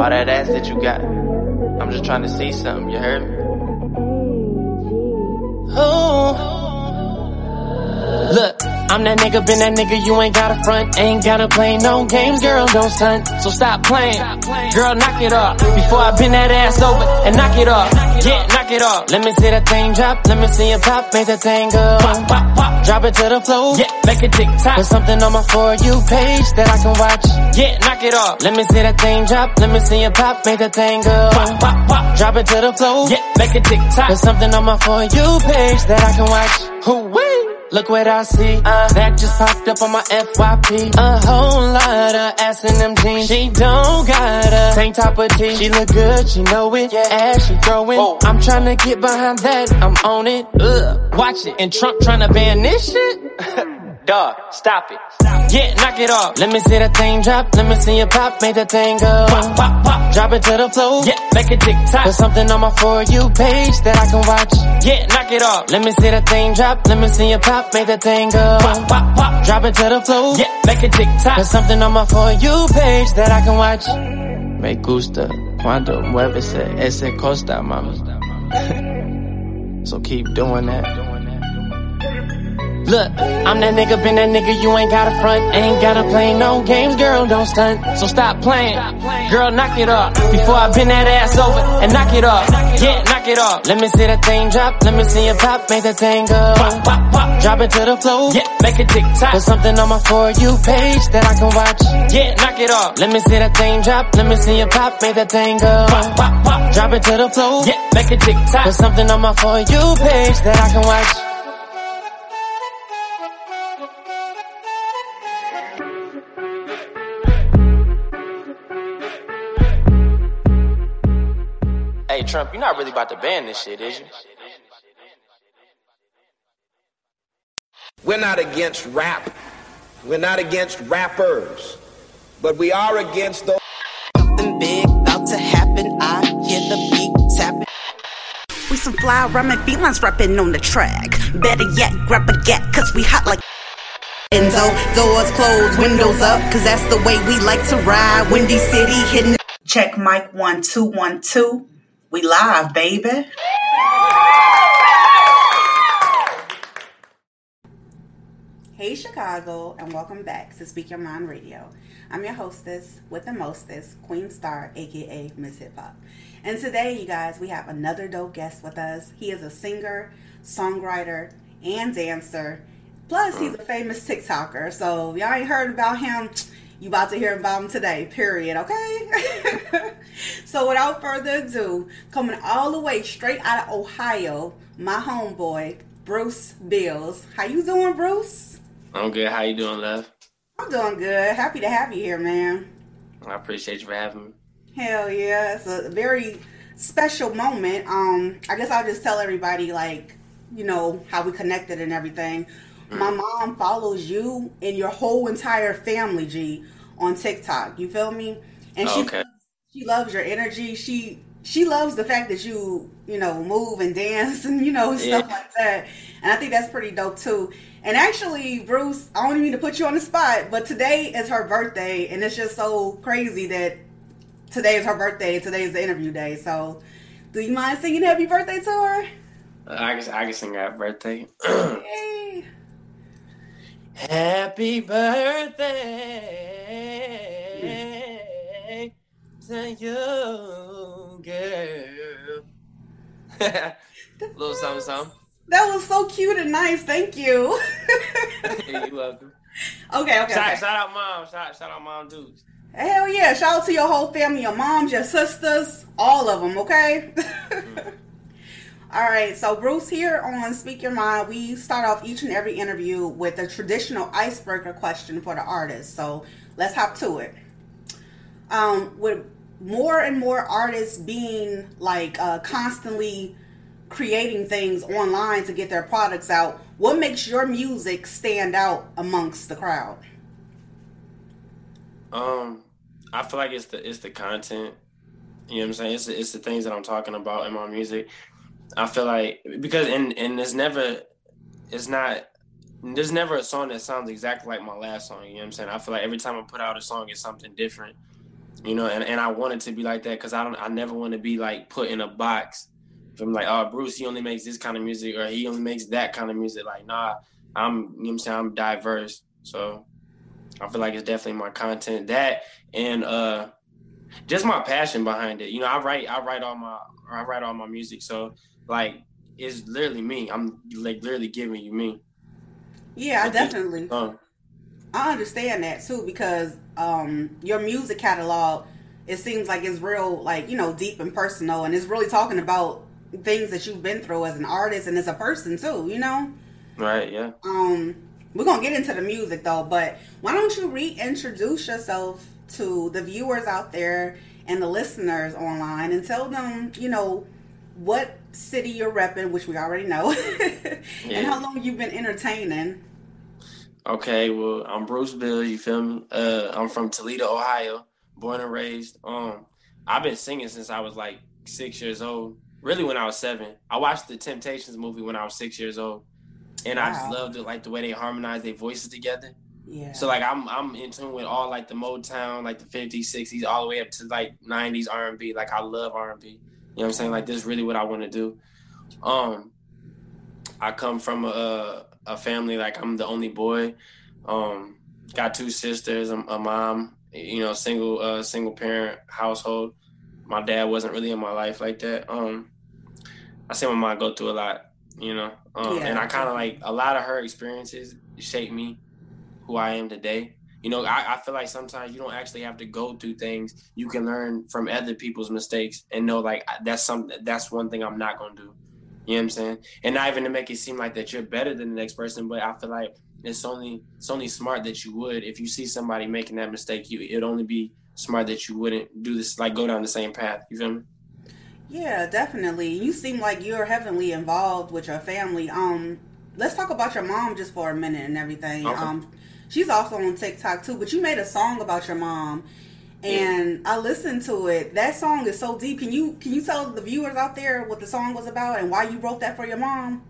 All that ass that you got. I'm just trying to see something, you heard me? Oh. I'm that nigga, been that nigga, you ain't got a front, ain't gotta play no games, girl, don't stunt, so stop playing. Girl, knock it off, before I bend that ass over and knock it off. Yeah, knock it off. Let me see that thing drop, let me see it pop, make that thing go. Pop, pop, pop. Drop it to the floor, yeah, make it tick tock. Put something on my For You page that I can watch. Yeah, knock it off. Let me see that thing drop, let me see it pop, make that thing go. Pop, pop, pop. Drop it to the floor, yeah, make it tick tock. Put something on my For You page that I can watch. Who wait? Look what I see. Uh, that just popped up on my FYP. A whole lot of ass in them jeans. She don't got a tank top or tee. She look good, she know it. Yeah. Ass she throwing. Whoa. I'm trying to get behind that. I'm on it. Ugh. Watch it. And Trump trying to ban this shit. Dog, stop it. Yeah, knock it off. Let me see that thing drop. Let me see it pop. Make that thing go. Pop, pop, pop. Drop it to the floor. Yeah, make it tick tock. Put something on my For You page that I can watch. Yeah, knock it off. Let me see that thing drop. Let me see it pop. Make that thing go. Pop, pop, pop. Drop it to the floor. Yeah, make it tick tock. Put something on my For You page that I can watch. Me gusta cuando mueves ese costa, mami. so keep doing that. Look, I'm that nigga, been that nigga, you ain't got a front, ain't gotta play no games, girl, don't stunt, so stop playing. Girl, knock it off, before I bend that ass over and knock it off. Yeah, knock it off. Let me see that thing drop, let me see it pop, make that thing go. Pop, pop, pop. Drop it to the floor, yeah, make it tick tock. Put something on my For You page that I can watch. Yeah, knock it off. Let me see that thing drop, let me see it pop, make that thing go. Pop, pop, pop. Drop it to the floor, yeah, make it tick tock. Put something on my For You page that I can watch. Trump, you're not really about to ban this shit, is you? We're not against rap. We're not against rappers. But we are against those. Something big about to happen. I hear the beat tapping. We some fly rhyming felines rapping on the track. Better yet, grab a gat, cause we hot like. Enzo, doors closed, windows up, cause that's the way we like to ride. Windy City hitting. Check mic one, two, one, two. We live, baby. Hey, Chicago, and welcome back to Speak Your Mind Radio. I'm your hostess with the mostest, Queen Star, aka Miss Hip Hop. And today, you guys, we have another dope guest with us. He is a singer, songwriter, and dancer. Plus, he's a famous TikToker. So, if y'all ain't heard about him, you about to hear about him today, period, okay? so without further ado, coming all the way straight out of Ohio, my homeboy, Bruce Bills. How you doing, Bruce? I'm good. How you doing, love? I'm doing good. Happy to have you here, man. I appreciate you for having me. Hell yeah. It's a very special moment. Um, I guess I'll just tell everybody like, you know, how we connected and everything. My mm. mom follows you and your whole entire family, G, on TikTok. You feel me? And she Okay. she loves your energy. She she loves the fact that you you know move and dance and you know stuff Yeah. like that. And I think that's pretty dope too. And actually, Bruce, I don't even mean to put you on the spot, but today is her birthday, and it's just so crazy that today is her birthday. and Today is the interview day. So, do you mind singing happy birthday to her? I can, I can sing happy birthday. Yay! Happy birthday to you, girl. Little something, something. That was so cute and nice. Thank you. you welcome. okay, okay. Shout, okay. shout out mom. Shout, shout out mom dudes. Hell yeah. Shout out to your whole family, your moms, your sisters, all of them, okay? Mm-hmm. All right, so Bruce here on Speak Your Mind, we start off each and every interview with a traditional icebreaker question for the artist. So let's hop to it. Um, with more and more artists being like uh, constantly creating things online to get their products out, what makes your music stand out amongst the crowd? Um, I feel like it's the it's the content. You know what I'm saying? It's the, it's the things that I'm talking about in my music. I feel like because and and it's never it's not there's never a song that sounds exactly like my last song. You know what I'm saying? I feel like every time I put out a song, it's something different. You know, and, and I want it to be like that because I don't I never want to be like put in a box from like, oh Bruce, he only makes this kind of music or he only makes that kind of music. Like, nah, I'm you know what I'm saying, I'm diverse. So I feel like it's definitely my content. That and uh just my passion behind it. You know, I write I write all my I write all my music. So like it's literally me. I'm like literally giving you me. Yeah, I definitely. I understand that too because um your music catalog it seems like it's real like, you know, deep and personal and it's really talking about things that you've been through as an artist and as a person too, you know? Right, yeah. Um we're gonna get into the music though, but why don't you reintroduce yourself to the viewers out there and the listeners online and tell them, you know, what city you're repping, which we already know, and yeah. how long you've been entertaining. Okay, well, I'm Bruce Bill. You feel me? Uh, I'm from Toledo, Ohio, born and raised. Um, I've been singing since I was like six years old. Really, when I was seven, I watched the Temptations movie when I was six years old, and wow. I just loved it, like the way they harmonize their voices together. Yeah. So like I'm I'm in tune with all like the Motown, like the 50s, 60s, all the way up to like 90s R&B. Like I love R&B. You know what I'm saying? Like this is really what I want to do. Um, I come from a a family like I'm the only boy. Um, got two sisters, a, a mom. You know, single uh, single parent household. My dad wasn't really in my life like that. Um, I see my mom go through a lot. You know, um, yeah. and I kind of like a lot of her experiences shaped me who I am today. You know, I, I feel like sometimes you don't actually have to go through things. You can learn from other people's mistakes and know like that's something that's one thing I'm not gonna do. You know what I'm saying? And not even to make it seem like that you're better than the next person, but I feel like it's only it's only smart that you would if you see somebody making that mistake, you it'd only be smart that you wouldn't do this like go down the same path. You feel me? Yeah, definitely. You seem like you're heavily involved with your family. Um, let's talk about your mom just for a minute and everything. Okay. Um, She's also on TikTok too. But you made a song about your mom, and I listened to it. That song is so deep. Can you can you tell the viewers out there what the song was about and why you wrote that for your mom?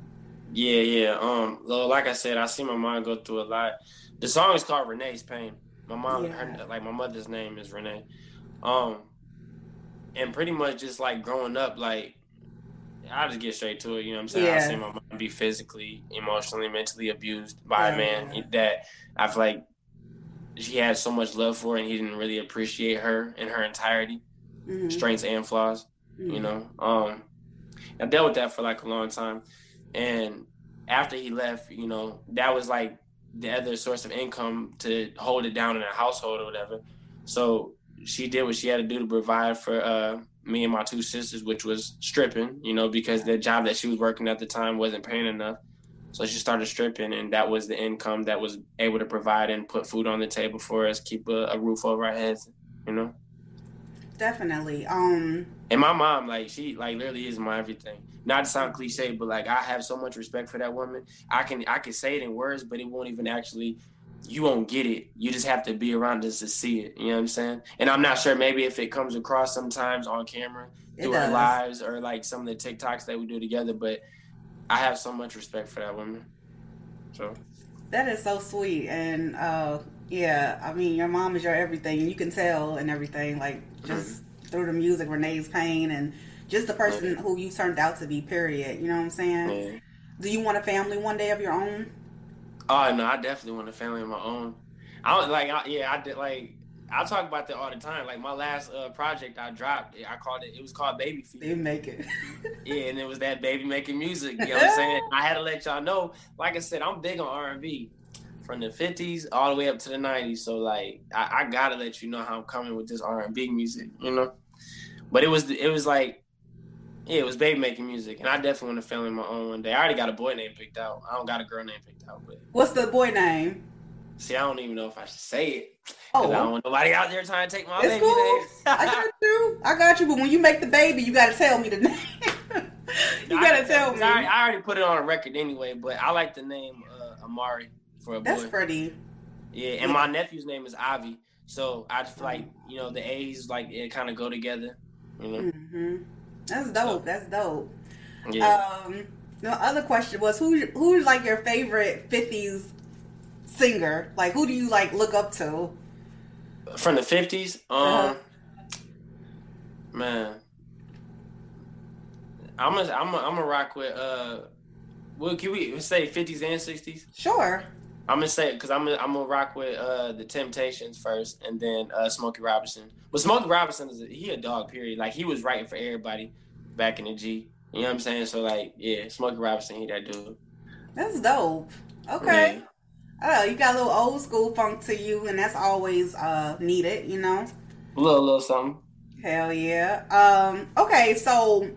Yeah, yeah. Um, like I said, I see my mom go through a lot. The song is called Renee's Pain. My mom, yeah. her, like my mother's name is Renee. Um, and pretty much just like growing up, like I'll just get straight to it. You know what I'm saying? Yeah. I seen my mom be physically, emotionally, mentally abused by yeah. a man that I feel like she had so much love for, and he didn't really appreciate her in her entirety, mm-hmm. strengths and flaws. Mm-hmm. You know, um, I dealt with that for like a long time, and after he left, you know, that was like the other source of income to hold it down in a household or whatever. So she did what she had to do to provide for uh, me and my two sisters, which was stripping, you know, because the job that she was working at the time wasn't paying enough. So she started stripping, and that was the income that was able to provide and put food on the table for us, keep a, a roof over our heads, you know. Definitely. Um. And my mom, like she, like literally is my everything. Not to sound cliche, but like I have so much respect for that woman. I can I can say it in words, but it won't even actually you won't get it. You just have to be around us to see it. You know what I'm saying? And I'm not sure maybe if it comes across sometimes on camera through our lives or like some of the TikToks that we do together, but I have so much respect for that woman. So that is so sweet. And uh yeah, I mean your mom is your everything and you can tell and everything, like just mm-hmm. through the music, Renee's pain and just the person who you turned out to be, period. You know what I'm saying? Do you want a family one day of your own? Oh no, I definitely want a family of my own. I don't like, I, yeah, I did like. I talk about that all the time. Like my last uh, project I dropped, I called it. It was called Baby Feet. Baby making. yeah, and it was that baby making music. You know what I'm saying? I had to let y'all know. Like I said, I'm big on R&B, from the 50s all the way up to the 90s. So like, I, I gotta let you know how I'm coming with this R&B music. You know, but it was it was like Yeah, it was baby making music, and I definitely want a family of my own one day. I already got a boy name picked out. I don't got a girl name picked out, but What's the boy name? see, I don't even know if I should say it. Oh, I don't want nobody out there trying to take my it's baby cool. name. I got you. I got you. But when you make the baby, you gotta tell me the name. you gotta tell me. I, already put it on a record anyway, but I like the name uh, Amari for a That's boy. pretty. Yeah, and my nephew's name is Avi, so I just feel like you know the A's like it kind of go together. You know, hmm That's dope. That's dope. yeah. Um, the other question was who who's like your favorite '50s singer? Like who do you like look up to? From the fifties, um, Uh-huh. man, I'm gonna I'm gonna I'm gonna rock with uh, well, can we say fifties and sixties? Sure. I'm gonna say because I'm gonna I'm gonna rock with uh the Temptations first, and then uh Smokey Robinson. But Smokey Robinson is a, he a dog. Period. Like he was writing for everybody back in the G. You know what I'm saying? So like, yeah, Smokey Robinson, he that dude. That's dope. Okay. Oh, you got a little old school funk to you, and that's always uh needed, you know. A little little something. Hell yeah. Um. Okay, so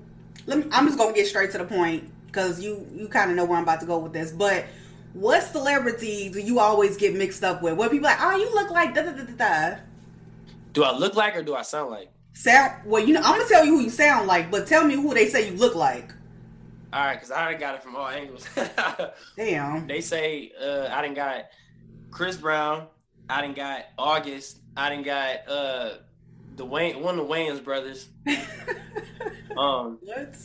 let me. I'm just gonna get straight to the point because you you kind of know where I'm about to go with this. But what celebrity do you always get mixed up with? What people like, oh, you look like da da da da da. Do I look like or do I sound like? Sound well, you know. I'm gonna tell you who you sound like, but tell me who they say you look like. All right, because I already got it from all angles. Damn. they say uh, I done got Chris Brown. I didn't got August. I didn't got uh, the Wayne, one of the Wayans brothers. Um, what?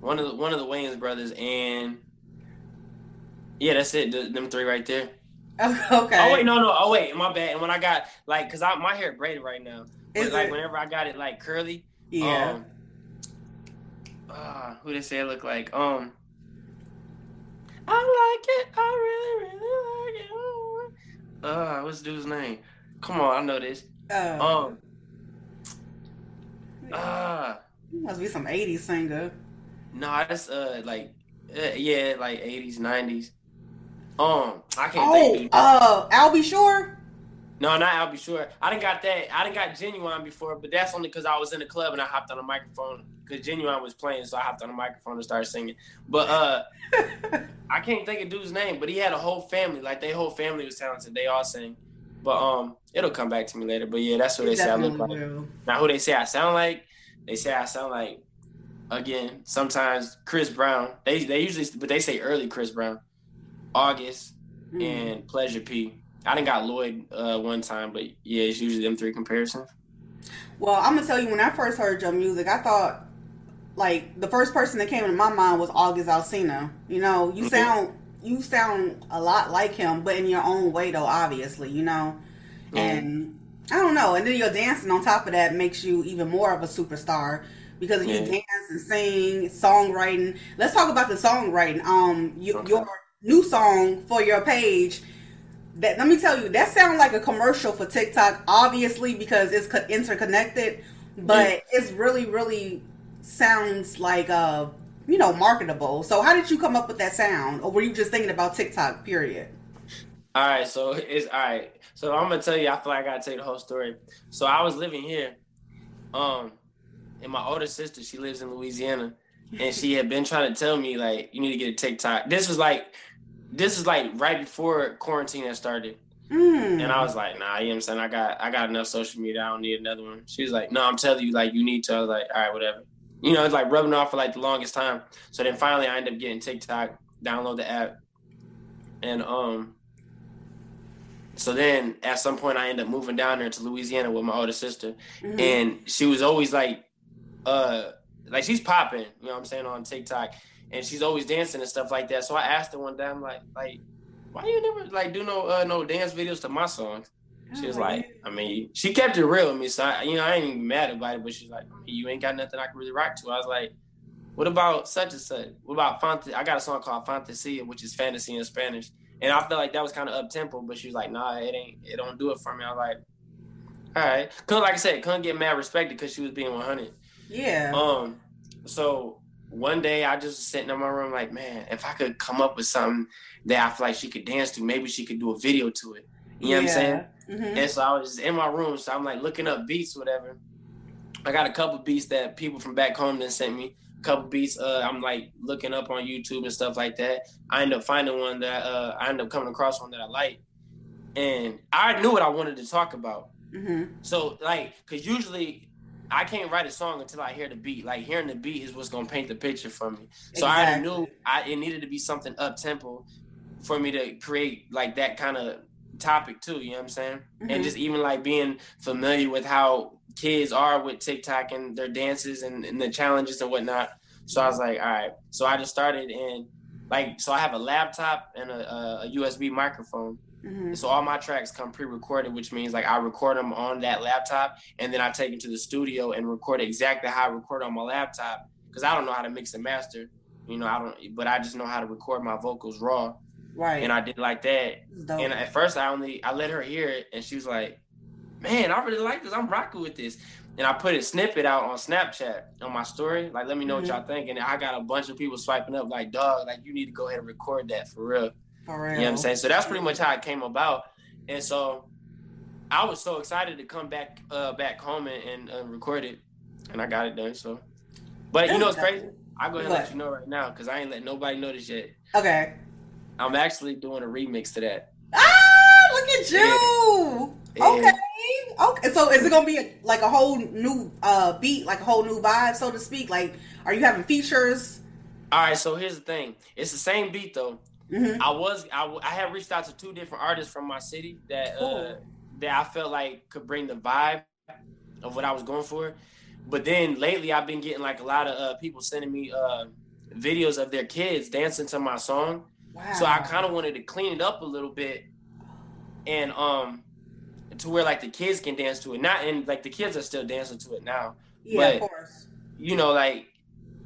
one of the one of the Wayans brothers, and yeah, that's it. th- them three right there. Okay. Oh wait, no, no. Oh wait, my bad. And when I got like, cause I my hair braided right now, but Is like it? whenever I got it like curly, Yeah. Um, uh, who they say it look like? Um, I like it. I really, really like it. Uh, what's the dude's name? Come on, I know this. Uh, Um, uh, you must be some '80s singer. no, that's uh like, uh, yeah, like eighties, nineties. Um, I can't Oh, think. Of uh, Al B. Sure. No, not Al B. Sure. I didn't got that. I didn't got Ginuwine before, but that's only because I was in the club and I hopped on the microphone because Ginuwine was playing, so I hopped on the microphone and started singing. But uh, I can't think of dude's name, but he had a whole family. Like their whole family was talented. They all sing. But um, it'll come back to me later. But yeah, that's what they say I look like. Will. Now who they say I sound like? They say I sound like again. Sometimes Chris Brown. They they usually, but they say early Chris Brown, August Mm. and Pleasure P. I didn't got Lloyd uh, one time, but yeah, it's usually them three comparisons. Well, I'm gonna tell you, when I first heard your music, I thought like the first person that came into my mind was August Alsina. You know, you Mhm. sound you sound a lot like him, but in your own way, though. Obviously, you know, Mhm. and I don't know. And then your dancing on top of that makes you even more of a superstar because you Yeah. dance and sing, songwriting. Let's talk about the songwriting. Um, you, Okay. your new song for your page. That let me tell you, that sounds like a commercial for TikTok, obviously because it's co- interconnected, but Yeah. it's really, really sounds like uh, you know, marketable. So, how did you come up with that sound, or were you just thinking about TikTok? Period. All right, so it's all right. So I'm gonna tell you. I feel like I gotta tell you the whole story. So I was living here, um, and my older sister, she lives in Louisiana, and she had been trying to tell me like, you need to get a TikTok. This was like, this is like right before quarantine had started. Mm. And I was like, nah, you know what I'm saying? I got I got enough social media. I don't need another one. She was like, no, I'm telling you, like, you need to. I was like, all right, whatever. You know, it's like rubbing off for like the longest time. So then finally I ended up getting TikTok, download the app. And um so then at some point I ended up moving down there to Louisiana with my older sister. Mhm. And she was always like uh like she's popping, you know what I'm saying, on TikTok. And she's always dancing and stuff like that. So I asked her one day, I'm like, like, why you never like do no uh, no dance videos to my songs? She was Oh, like, I mean, she kept it real with me, so I, you know, I ain't even mad about it. But she's like, you ain't got nothing I can really rock to. I was like, what about such and such? What about Fant? I got a song called Fantasia, which is fantasy in Spanish, and I felt like that was kind of up tempo. But she was like, Nah, it ain't. It don't do it for me. I was like, All right, couldn't like I said, couldn't get mad respected because she was being 100. yeah. Um, so one day I just was sitting in my room like, man, if I could come up with something that I feel like she could dance to, maybe she could do a video to it. You know what I'm saying? Mhm. And so I was just in my room, so I'm like looking up beats, whatever. I got a couple beats that people from back home then sent me, A couple beats. Uh, I'm like looking up on YouTube and stuff like that. I end up finding one that uh, I end up coming across one that I like, and I knew what I wanted to talk about. Mm-hmm. So like, cause usually I can't write a song until I hear the beat. Like hearing the beat is what's gonna paint the picture for me. So I knew I it needed to be something up tempo for me to create like that kind of topic too. You know what I'm saying? Mhm. And just even like being familiar with how kids are with TikTok and their dances and, and the challenges and whatnot. So I was like, all right. So I just started and like so I have a laptop and a, a USB microphone. Mhm. So all my tracks come pre-recorded, which means like I record them on that laptop, and then I take it to the studio and record exactly how I record on my laptop because I don't know how to mix and master. You know, I don't, but I just know how to record my vocals raw, Right. and I did like that. And at first, I only I let her hear it, and she was like, "Man, I really like this. I'm rocking with this." And I put a snippet out on Snapchat on my story, like, "Let me know Mhm. what y'all think." And I got a bunch of people swiping up, like, "Dog, like you need to go ahead and record that for real." For real. You know what I'm saying? So that's pretty much how it came about. And so I was so excited to come back uh back home and, and uh, record it. And I got it done. So but you know what's crazy? I'll go ahead and What? let you know right now because I ain't let nobody know this yet. Okay. I'm actually doing a remix to that. Ah, look at you. Yeah. Okay. Okay. So is it gonna be like a whole new uh beat, like a whole new vibe, so to speak? Like, are you having features? All right, so here's the thing. It's the same beat though. Mm-hmm. I was I, I had reached out to two different artists from my city that uh, that I felt like could bring the vibe of what I was going for. But then lately, I've been getting like a lot of uh, people sending me uh, videos of their kids dancing to my song. Wow. So I kind of wanted to clean it up a little bit, and um, to where like the kids can dance to it. Not and like the kids are still dancing to it now. yeah, of but- course. You know, like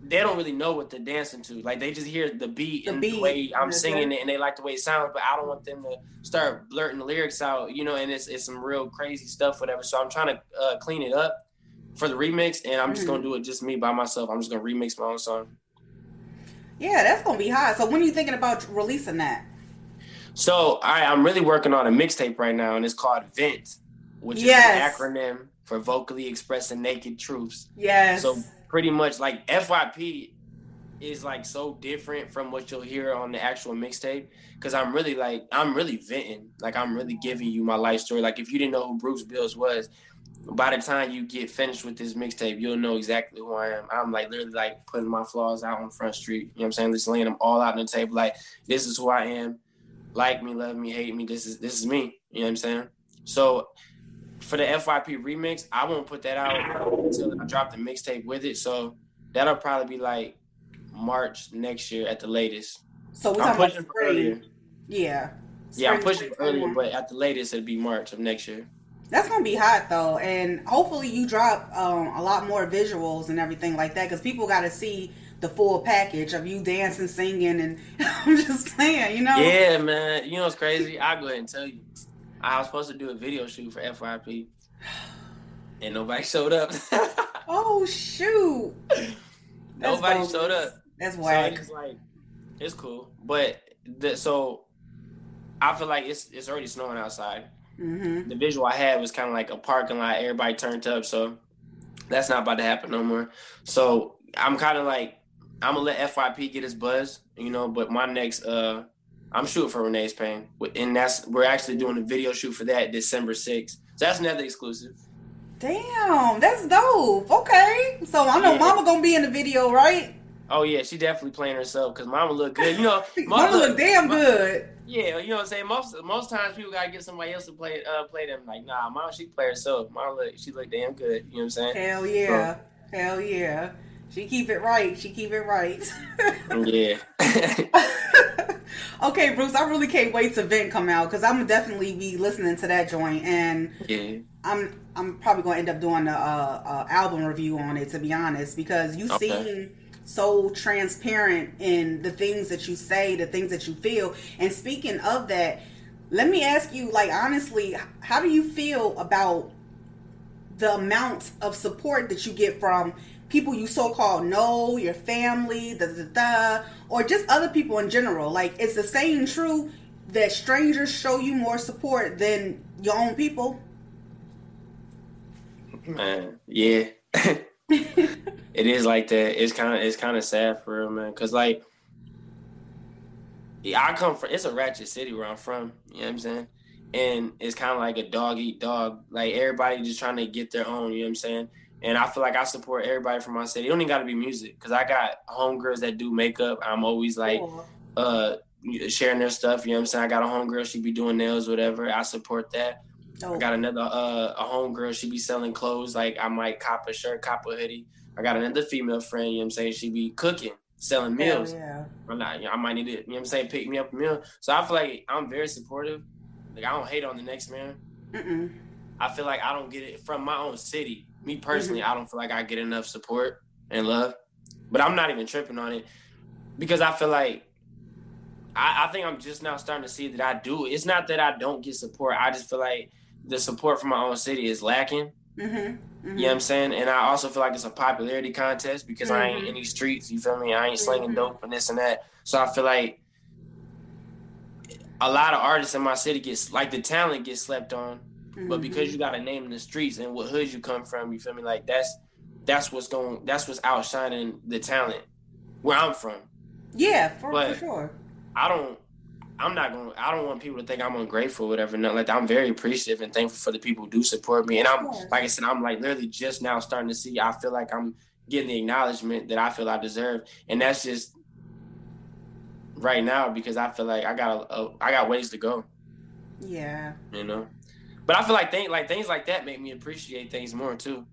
they don't really know what they're dancing to. Like they just hear the beat The and beat, the way I'm that's singing it. it, and they like the way it sounds. But I don't want them to start blurting the lyrics out. You know, and it's it's some real crazy stuff, whatever. So I'm trying to uh, clean it up for the remix, and I'm just gonna do it just me by myself. I'm just gonna remix my own song. Yeah, that's gonna be hot. So when are you thinking about releasing that? So, right, I'm really working on a mixtape right now, and it's called Vent, which Yes. is an acronym for vocally expressing naked truths. Yes. So pretty much like FYP is like so different from what you'll hear on the actual mixtape because I'm really like I'm really venting, like I'm really giving you my life story. Like if you didn't know who Bruce Bills was, by the time you get finished with this mixtape, you'll know exactly who I am. I'm like literally like putting my flaws out on Front Street. You know what I'm saying? Just laying them all out on the table. Like this is who I am. Like me, love me, hate me. This is this is me. You know what I'm saying? So for the FYP remix, I won't put that out until I drop the mixtape with it. So that'll probably be like March next year at the latest. so we're I'm talking pushing about earlier. spring. Yeah. Yeah, I'm pushing earlier, but at the latest it'll be March of next year. That's gonna be hot though, and hopefully you drop um, a lot more visuals and everything like that because people got to see the full package of you dancing, singing, and I'm just saying, you know. Yeah, man. You know what's crazy? I'll go ahead and tell you. I was supposed to do a video shoot for FYP. And nobody showed up. Oh shoot! That's nobody bogus. showed up. That's So it's like it's cool. But the, so I feel like it's it's already snowing outside. hmm the visual I had was kind of like a parking lot, everybody turned up. So that's not about to happen no more. So I'm kind of like, I'm gonna let FYP get his buzz, you know. But my next, uh, I'm shooting for Renee's Pain, and that's we're actually doing a video shoot for that December 6th. So that's another exclusive. Damn, that's dope. Okay, so I know Yeah. Mama gonna be in the video, right? Oh yeah, she definitely playing herself because Mama look good. You know, Mama look damn my- good. Yeah, you know what I'm saying. Most most times people gotta get somebody else to play uh play them. Like nah, Mama she play herself. Mama look she look damn good. You know what I'm saying? Hell yeah, hell yeah. She keep it right. She keep it right. Yeah. okay, Bruce, I really can't wait to Vent come out because I'm definitely be listening to that joint, and yeah. I'm I'm probably gonna end up doing a, uh uh album review on it to be honest because you Okay. seem so transparent in the things that you say, the things that you feel. And speaking of that, let me ask you, like honestly, how do you feel about the amount of support that you get from people you so-called know, your family, da da da, or just other people in general? Like, it's the saying true that strangers show you more support than your own people? Man, yeah. it is like that. It's kind of it's kind of sad for real, man. Cause like, yeah, I come from. It's a ratchet city where I'm from. You know what I'm saying? And it's kind of like a dog eat dog. Like everybody just trying to get their own. You know what I'm saying? And I feel like I support everybody from my city. It don't even got to be music, cause I got homegirls that do makeup. I'm always like, cool. uh, sharing their stuff. You know what I'm saying? I got a homegirl. She be doing nails, whatever. I support that. Oh. I got another uh, a homegirl. She be selling clothes. Like I might cop a shirt, cop a hoodie. I got another female friend. You know what I'm saying? She be cooking, selling meals. yeah. I'm not. You know, I might need to. You know what I'm saying? Pick me up a meal. So I feel like I'm very supportive. Like I don't hate on the next man. Mm-mm. I feel like I don't get it from my own city. Me personally, mm-hmm. I don't feel like I get enough support and love. But I'm not even tripping on it because I feel like I, I, think I'm just now starting to see that I do. It's not that I don't get support. I just feel like the support from my own city is lacking. Mm-hmm. Mm-hmm. You know what I'm saying? And I also feel like it's a popularity contest because mm-hmm. I ain't mm-hmm. in these streets. You feel me? I ain't slinging mm-hmm. dope and this and that. So I feel like a lot of artists in my city gets like the talent gets slept on, but because mm-hmm. you got a name in the streets and what hood you come from, you feel me? Like that's that's what's going. That's what's outshining the talent where I'm from. Yeah, for, for sure. I don't I'm not going. I don't want people to think I'm ungrateful, or whatever. Like I'm very appreciative and thankful for the people who do support me. And I'm, like I said, I'm like literally just now starting to see. I feel like I'm getting the acknowledgement that I feel I deserve, and that's just right now because I feel like I got a, a I got ways to go. Yeah. You know, but I feel like things like things like that make me appreciate things more too.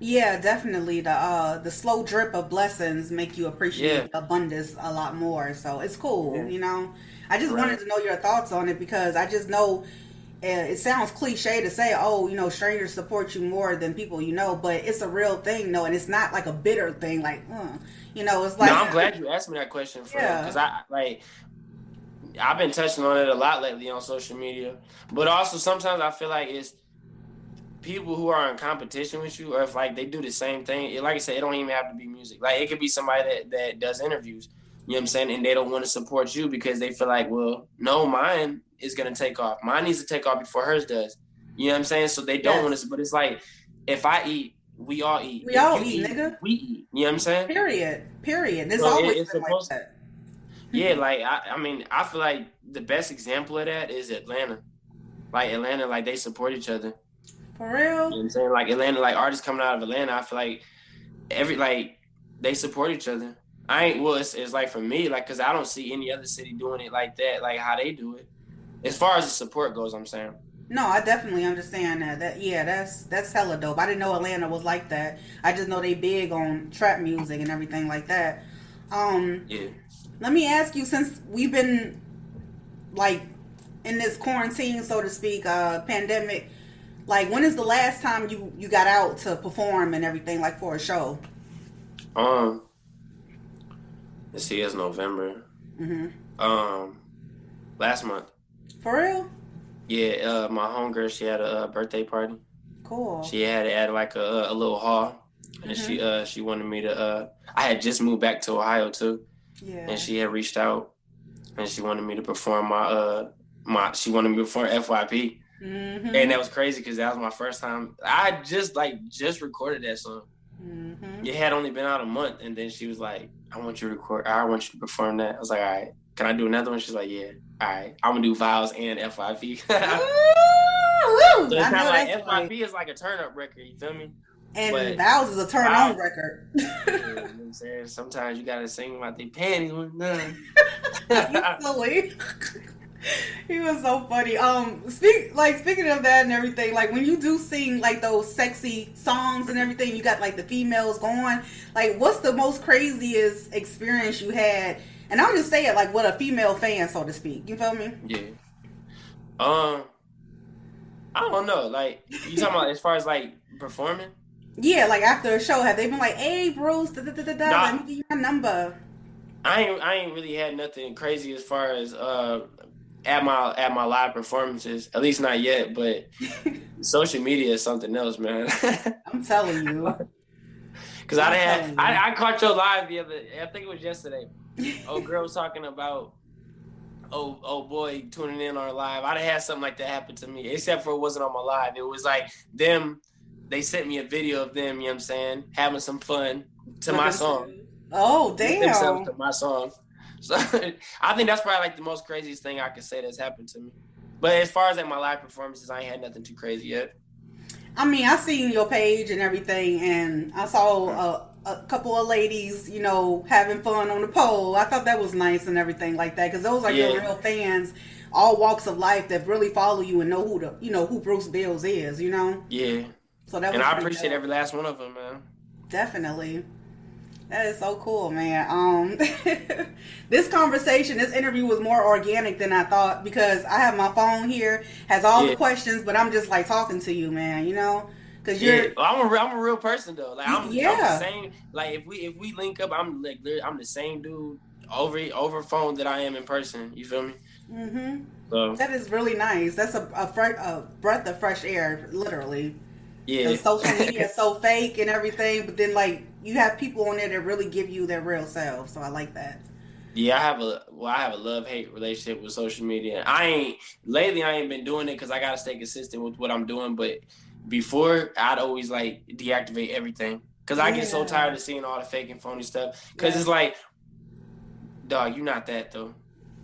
Yeah, definitely. The uh the slow drip of blessings make you appreciate yeah. abundance a lot more. So it's cool, yeah. you know. I just right. wanted to know your thoughts on it because I just know it sounds cliche to say, oh, you know, strangers support you more than people you know, but it's a real thing, no, and it's not like a bitter thing, like, uh, you know, it's like. No, I'm glad you asked me that question, yeah. because I like. I've been touching on it a lot lately on social media, but also sometimes I feel like it's people who are in competition with you, or if like they do the same thing. Like I said, it don't even have to be music. Like it could be somebody that that does interviews. You know what I'm saying? And they don't want to support you because they feel like, well, no, mine is gonna take off. Mine needs to take off before hers does. You know what I'm saying? So they don't yes. want to. But it's like, if I eat, we all eat. We if all eat, eat, nigga. We eat. You know what I'm saying? Period. Period. It's so always it, it's supposed, like that. Yeah, like I, I mean, I feel like the best example of that is Atlanta. Like Atlanta, like they support each other. For real? You know what I'm saying? Like Atlanta, like artists coming out of Atlanta, I feel like every like they support each other. I ain't well. It's, it's like for me, like, cause I don't see any other city doing it like that, like how they do it. As far as the support goes, I'm saying. No, I definitely understand that. That yeah, that's that's hella dope. I didn't know Atlanta was like that. I just know they big on trap music and everything like that. Um, yeah. Let me ask you, since we've been like in this quarantine, so to speak, uh, pandemic, like when is the last time you you got out to perform and everything, like for a show? Um, this year's November. Mm-hmm. Um, last month. For real? Yeah, uh, my homegirl, she had a, a, birthday party. Cool. She had it at like a, a little hall, and mm-hmm. she uh she wanted me to uh I had just moved back to Ohio too. Yeah. And she had reached out, and she wanted me to perform my uh my she wanted me to perform FYP. Mm-hmm. And that was crazy because that was my first time. I just like just recorded that song. Mm-hmm. It had only been out a month, and then she was like, "I want you to record. I want you to perform that." I was like, "All right, can I do another one?" She's like, "Yeah, all right. I'm gonna do Vows and FYP." so it's kind of like FYP funny. is like a turn up record. You feel me? And but Vows is a turn on record. you know I'm saying? Sometimes you gotta sing about the panties when done. silly. he was so funny. Um, speak like speaking of that and everything. Like when you do sing like those sexy songs and everything, you got like the females going. Like, what's the most craziest experience you had? And I'll just say it like with a female fan, so to speak. You feel me? Yeah. Um, I don't know. Like you talking about as far as like performing? Yeah, like after a show, have they been like, "Hey, Bruce, da da da da da, nah, let me give you my number." I ain't I ain't really had nothing crazy as far as uh at my at my live performances. At least not yet, but social media is something else, man. I'm telling you. Cause I had I, I caught your live the other I think it was yesterday. oh girl was talking about oh oh boy tuning in on live. I'd have had something like that happen to me, except for it wasn't on my live. It was like them they sent me a video of them, you know what I'm saying, having some fun, to my song. Oh damn! Themselves to my song. So I think that's probably like the most craziest thing I could say that's happened to me. But as far as like my live performances, I ain't had nothing too crazy yet. I mean, I seen your page and everything, and I saw a, a couple of ladies, you know, having fun on the pole. I thought that was nice and everything like that because those are Yeah. your real fans, all walks of life that really follow you and know who the, you know, who Bruce Bills is. You know, Yeah, so that and I appreciate every last one of them, man. Definitely. That is so cool, man. Um, this conversation, this interview was more organic than I thought because I have my phone here, has all the questions, but I'm just like talking to you, man. You know, because you're Yeah, I'm a real, I'm a real person though. Like I'm, I'm Yeah. the same. Like if we if we link up, I'm like literally- I'm the same dude over over phone that I am in person. You feel me? Mm hmm So that is really nice. That's a a, a breath of fresh air, literally. Yeah, social media is so fake and everything, but then like you have people on there that really give you their real self. So I like that. yeah. I have a well, I have a love hate relationship with social media. I ain't lately. I ain't been doing it because I gotta stay consistent with what I'm doing. But before, I'd always like deactivate everything because I get so tired of seeing all the fake and phony stuff. Because Yeah. it's like, dog, you not that though.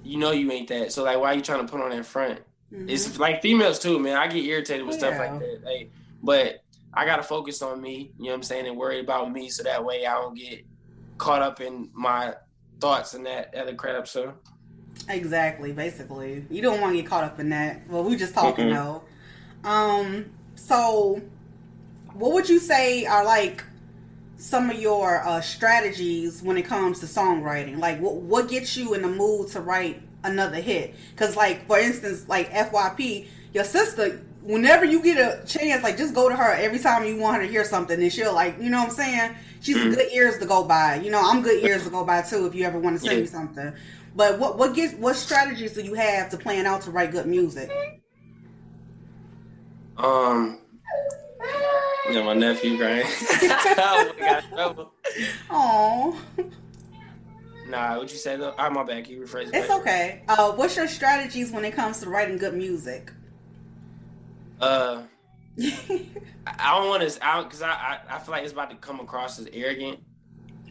You know you ain't that. So like, why you trying to put on that front? Mhm. It's like females too, man. I get irritated with stuff like that. Like, but I gotta focus on me, you know what I'm saying, and worry about me so that way I don't get caught up in my thoughts and that other crap. So Exactly, basically. You don't want to get caught up in that. Well, we just talking Mm-mm. though. Um, so what would you say are like some of your uh, strategies when it comes to songwriting? Like what what gets you in the mood to write another hit? Cuz like for instance, like FYP, your sister Whenever you get a chance, like just go to her every time you want her to hear something, and she'll like, you know what I'm saying? She's Mhm. good ears to go by. You know, I'm good ears to go by too. If you ever want to send Yeah. me something, but what what gets what strategies do you have to plan out to write good music? um yeah, my nephew right? oh my god, trouble. Nah, what you say though? Ah, my bad. Can you rephrase it? it's back? okay. Uh, what's your strategies when it comes to writing good music? Uh, I don't want to, out because I, I I feel like it's about to come across as arrogant,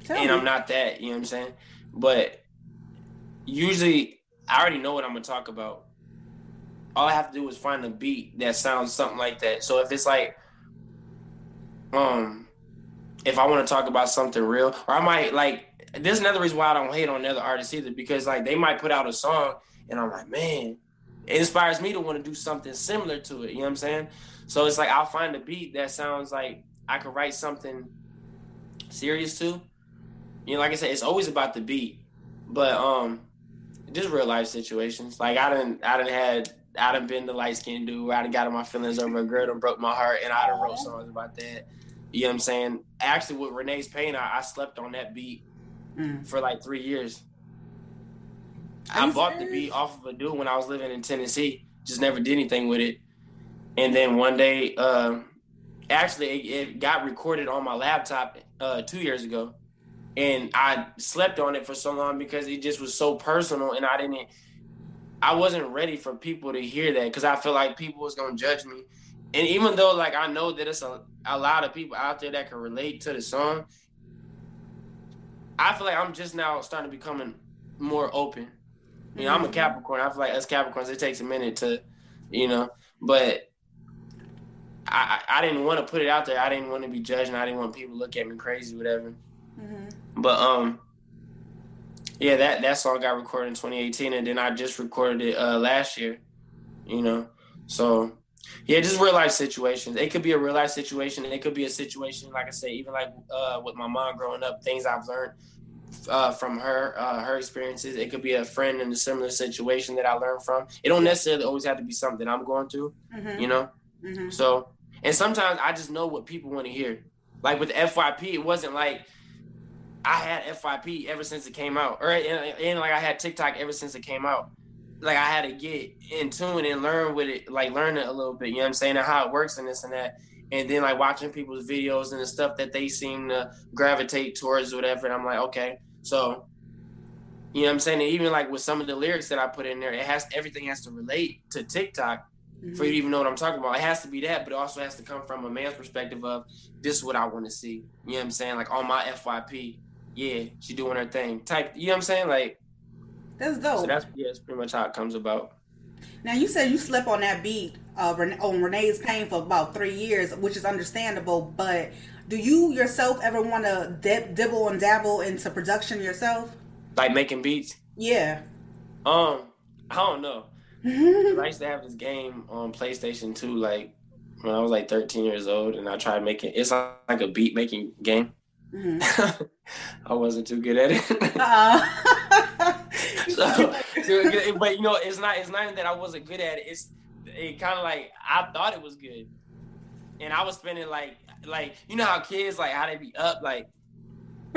Tell and me. I'm not that. You know what I'm saying? But usually, I already know what I'm gonna talk about. All I have to do is find a beat that sounds something like that. So if it's like, um, if I want to talk about something real, or I might like. There's another reason why I don't hate on other artists either, because like they might put out a song, and I'm like, man, it inspires me to want to do something similar to it. You know what I'm saying? So it's like I'll find a beat that sounds like I could write something serious to. You know, like I said, it's always about the beat. But um just real life situations. Like I didn't I didn't had I done been the light skinned dude, I done got in my feelings over a girl and broke my heart and I done wrote songs about that. You know what I'm saying? Actually with Renee's Pain, I, I slept on that beat Mm. for like three years. I bought the beat off of a dude when I was living in Tennessee. Just never did anything with it. And then one day, uh, actually, it, it got recorded on my laptop uh, two years ago, and I slept on it for so long because it just was so personal, and I didn't. I wasn't ready for people to hear that because I feel like people was gonna judge me. And even though, like, I know that it's a, a lot of people out there that can relate to the song, I feel like I'm just now starting to becoming more open. You know, I'm a. Capricorn. I feel like us Capricorns, it takes a minute to, you know, but I, I didn't want to put it out there. I didn't want to be judged, and I didn't want people to look at me crazy, whatever. Mhm. But um, yeah, that that song got recorded in 2018, and then I just recorded it uh last year. You know, so yeah, just real life situations. It could be a real life situation. It could be a situation, like I said, even like uh with my mom growing up, things I've learned uh, from her uh, her experiences. It could be a friend in a similar situation that I learned from. It don't necessarily always have to be something I'm going through, Mhm. you know. Mhm. So, and sometimes I just know what people want to hear. Like with FYP, it wasn't like I had FYP ever since it came out, or and, and like I had TikTok ever since it came out. Like I had to get in tune and learn with it, like learn it a little bit. You know what I'm saying? And how it works and this and that. And then like watching people's videos and the stuff that they seem to gravitate towards, or whatever. And I'm like, okay, so you know what I'm saying? And even like with some of the lyrics that I put in there, it has everything has to relate to TikTok. mm-hmm. for you to even know what I'm talking about. It has to be that, but it also has to come from a man's perspective of this is what I want to see. You know what I'm saying? Like on my FYP, yeah, she doing her thing. Type, you know what I'm saying? Like that's dope. So that's yeah, that's pretty much how it comes about. Now you said you slept on that beat uh, on Renee's Pain for about three years, which is understandable. But do you yourself ever want to dib- dibble and dabble into production yourself? Like making beats? Yeah. Um, I don't know. I used to have this game on PlayStation 2, like when I was like 13 years old, and I tried making it's like a beat making game. Mm-hmm. I wasn't too good at it. uh-uh. so, so, but you know, it's not it's not even that I wasn't good at it. It's it kind of like I thought it was good, and I was spending like like you know how kids like how they be up like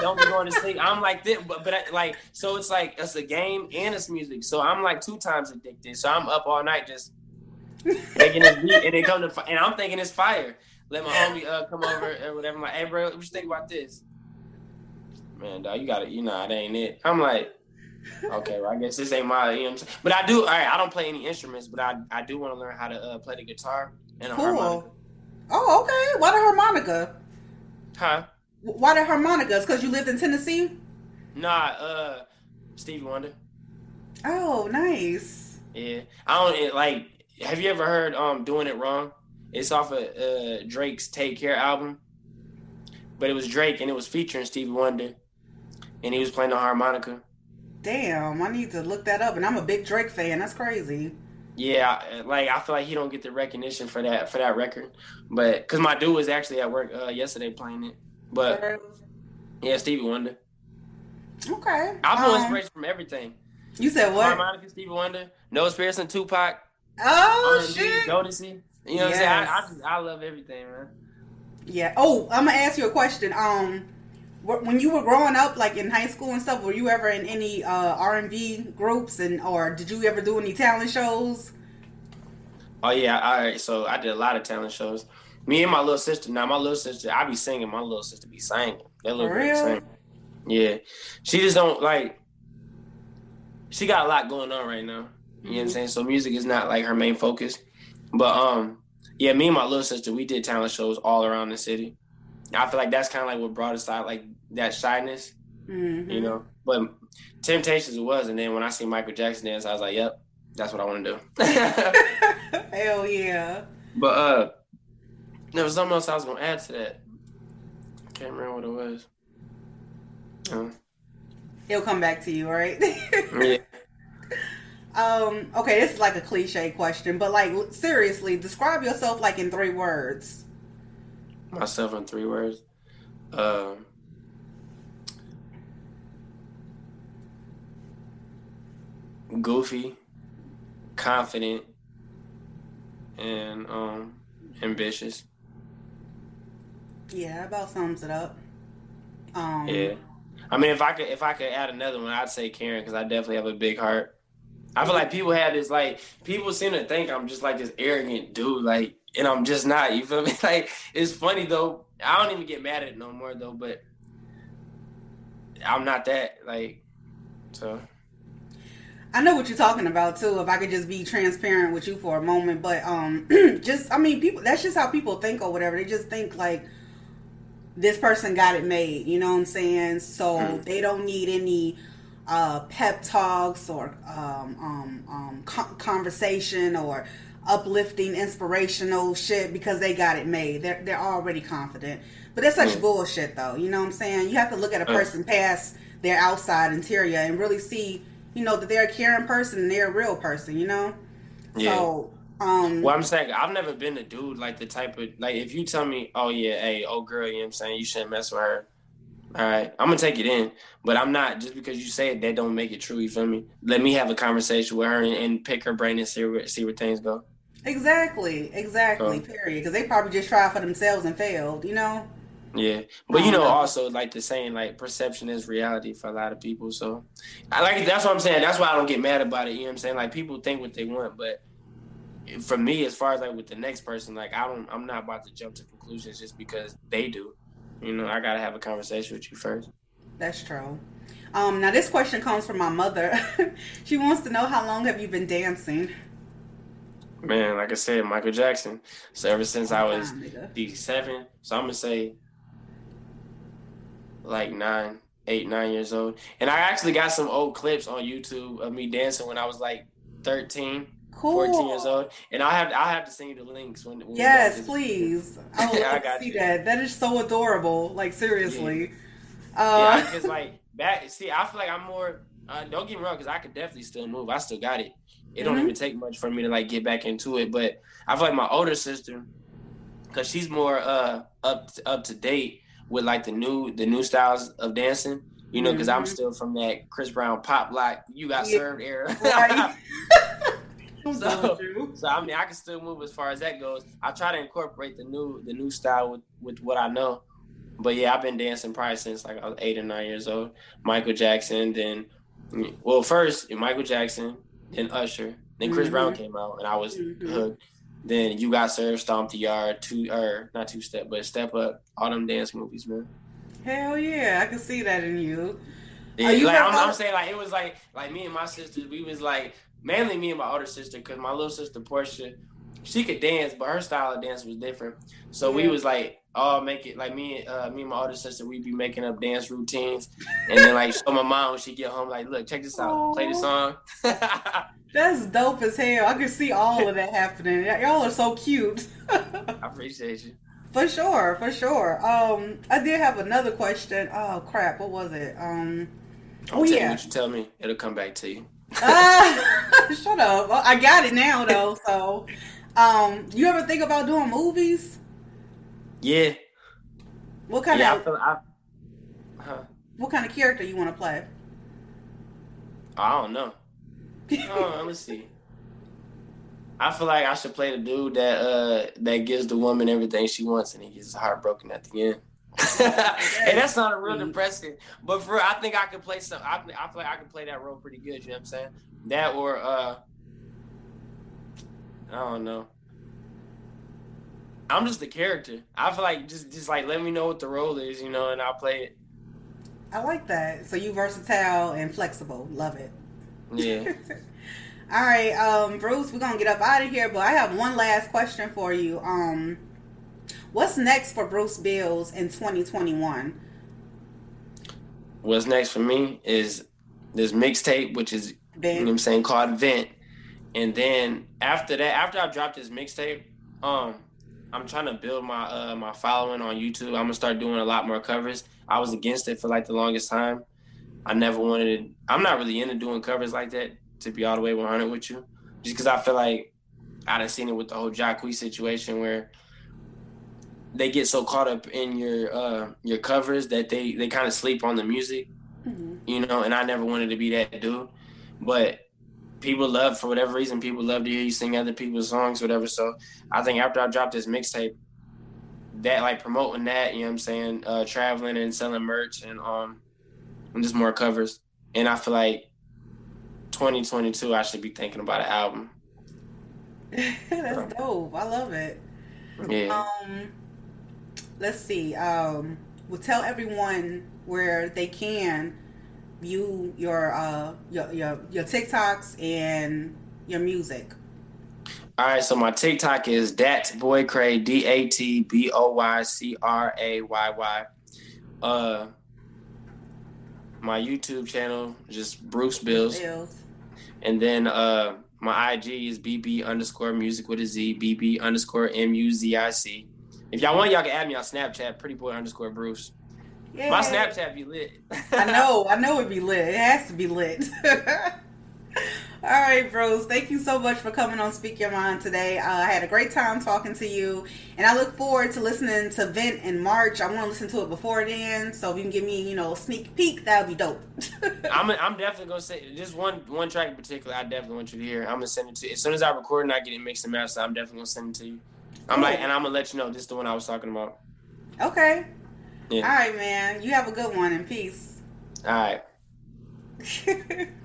don't be going to sleep. I'm like this, but but I, like so it's like it's a game and it's music. So I'm like two times addicted. So I'm up all night just making this beat, and it come to and I'm thinking it's fire. Let my homie uh, come over or whatever. I'm like, hey bro, what you think about this? Man, dog, you got it. You know, it ain't it. I'm like, okay, well, I guess this ain't my. You know what I'm saying? But I do. All right, I don't play any instruments, but I I do want to learn how to uh, play the guitar and a cool. harmonica. Oh, okay. Why the harmonica? Huh? Why the harmonicas? Because you lived in Tennessee? Nah, uh, Stevie Wonder. Oh, nice. Yeah, I don't it, like. Have you ever heard um "Doing It Wrong"? It's off of uh, Drake's "Take Care" album, but it was Drake and it was featuring Stevie Wonder, and he was playing the harmonica. Damn, I need to look that up. And I'm a big Drake fan. That's crazy. Yeah, like I feel like he don't get the recognition for that for that record, but because my dude was actually at work uh, yesterday playing it. But yeah, Stevie Wonder. Okay. I've um, inspiration from everything. You said what? Harmonica, Stevie Wonder, Noah Spearson, Tupac. Oh R&B, shit. Jodeci. You know yes. what I'm saying? I, I, just, I love everything, man. Yeah. Oh, I'm gonna ask you a question. Um, when you were growing up, like in high school and stuff, were you ever in any uh, R&B groups, and or did you ever do any talent shows? Oh yeah, all right. So I did a lot of talent shows. Me and my little sister. Now my little sister, I be singing. My little sister be singing. That little girl sing. Yeah, she just don't like. She got a lot going on right now. You mm-hmm. know what I'm mm-hmm. saying? So music is not like her main focus. But um, yeah, me and my little sister, we did talent shows all around the city. I feel like that's kind of like what brought us out, like that shyness, mm-hmm. you know. But Temptations it was, and then when I see Michael Jackson dance, I was like, "Yep, that's what I want to do." Hell yeah! But uh, there was something else I was gonna add to that. Can't remember what it was. Uh, It'll come back to you, right? yeah. Um. Okay, this is like a cliche question, but like seriously, describe yourself like in three words. Myself in three words. Um. goofy, confident, and um ambitious. Yeah, that about sums it up. Um, yeah, I mean, if I could, if I could add another one, I'd say caring because I definitely have a big heart. I feel like people have this like people seem to think I'm just like this arrogant dude, like, and I'm just not. You feel me? Like, it's funny though. I don't even get mad at it no more though, but I'm not that like. So I know what you're talking about too. If I could just be transparent with you for a moment, but um, just I mean, people. That's just how people think or whatever. They just think like this person got it made. You know what I'm saying? So mm. they don't need any uh, pep talks or um, um, um, conversation or uplifting, inspirational shit because they got it made. They're they're already confident. But that's such mm. bullshit, though. You know what I'm saying? You have to look at a mm. person past their outside interior and really see you know that they're a caring person and they're a real person, you know. Yeah. So, um, well, I'm saying I've never been a dude like the type of like if you tell me, oh yeah, hey, oh girl, you know what I'm saying, you shouldn't mess with her. All right, I'm gonna take it in, but I'm not just because you say it. That don't make it true. You feel me? Let me have a conversation with her and, and pick her brain and see where see where things go. Exactly, exactly. So, period. Because they probably just tried for themselves and failed. You know. Yeah, but you know, also like the saying, like perception is reality for a lot of people. So, I like that's what I'm saying. That's why I don't get mad about it. You know what I'm saying? Like people think what they want, but for me, as far as like with the next person, like I don't, I'm not about to jump to conclusions just because they do. You know, I gotta have a conversation with you first. That's true. Um, now this question comes from my mother. she wants to know how long have you been dancing? Man, like I said, Michael Jackson. So ever since I was the seven, so I'm gonna say like nine, eight, nine years old. And I actually got some old clips on YouTube of me dancing when I was like 13. Cool. 14 years old, and I have I have to send you the links when. when yes, please. I would love to see you. that. That is so adorable. Like seriously. Yeah, uh, yeah it's like back. See, I feel like I'm more. Uh, don't get me wrong, because I could definitely still move. I still got it. It don't mm-hmm. even take much for me to like get back into it. But I feel like my older sister, because she's more uh up to, up to date with like the new the new styles of dancing. You know, because mm-hmm. I'm still from that Chris Brown pop like you got yeah. served era. Right. so, so I mean, I can still move as far as that goes. I try to incorporate the new the new style with with what I know. But yeah, I've been dancing probably since like I was eight or nine years old. Michael Jackson, then well, first Michael Jackson, then Usher, then Chris mm-hmm. Brown came out, and I was mm-hmm. hooked. Then you got served, Stomp the Yard, two or not two step, but step up, all them dance movies, man. Hell yeah, I can see that in you. Yeah, you like, I'm, I'm, saying like it was like like me and my sisters, we was like mainly me and my older sister, because my little sister Portia, she could dance, but her style of dance was different. So we was like all make it like me, uh, me and my older sister, we'd be making up dance routines, and then like show my mom when she get home, like, look, check this out, Aww. play the song. That's dope as hell. I can see all of that happening. Y'all are so cute. I appreciate you. For sure, for sure. Um, I did have another question. Oh crap, what was it? Um, oh yeah. what you tell me, it'll come back to you. Uh, shut up. I got it now though. So, um, you ever think about doing movies? Yeah. What kind yeah, of? I feel, I, huh. What kind of character you want to play? I don't know. oh, let me see. I feel like I should play the dude that uh that gives the woman everything she wants and he gets heartbroken at the end. hey, that's not a real depressing. But for I think I could play some. I, I feel like I could play that role pretty good. You know what I'm saying? That or uh, I don't know. I'm just the character. I feel like just just like let me know what the role is, you know, and I'll play it. I like that. So you versatile and flexible. Love it. Yeah. All right, um, Bruce, we're gonna get up out of here, but I have one last question for you. Um, what's next for Bruce Bills in 2021? What's next for me is this mixtape, which is you know what I'm saying called Vent, and then after that, after I dropped this mixtape, um, I'm trying to build my uh my following on YouTube. I'm gonna start doing a lot more covers. I was against it for like the longest time. I never wanted. To, I'm not really into doing covers like that to be all the way 100 with you, just because I feel like I done seen it with the whole Jacquees situation where they get so caught up in your uh your covers that they they kind of sleep on the music, mm-hmm. you know. And I never wanted to be that dude, but people love for whatever reason people love to hear you sing other people's songs, whatever. So I think after I dropped this mixtape, that like promoting that, you know what I'm saying, uh, traveling and selling merch and um and just more covers. And I feel like 2022, I should be thinking about an album. That's dope. I love it. Yeah. Um, let's see. Um, we'll tell everyone where they can view your uh your your, your TikToks and your music. All right, so my TikTok is Dat Boy Cray D A T B O Y C R A Y Y. Uh, my YouTube channel just Bruce Bills. Bills. And then uh, my IG is BB underscore music with a Z, BB underscore M U Z I C. If y'all want, y'all can add me on Snapchat, pretty boy underscore Bruce. Yay. My Snapchat be lit. I know, I know it be lit. It has to be lit. All right, Bruce. Thank you so much for coming on Speak Your Mind today. Uh, I had a great time talking to you, and I look forward to listening to Vent in March. I want to listen to it before then, so if you can give me, you know, a sneak peek, that would be dope. I'm, I'm definitely gonna say just one one track in particular. I definitely want you to hear. I'm gonna send it to you as soon as I record and I get it mixed and mastered. I'm definitely gonna send it to you. I'm like, and I'm gonna let you know this is the one I was talking about. Okay. Yeah. All right, man. You have a good one and peace. All right.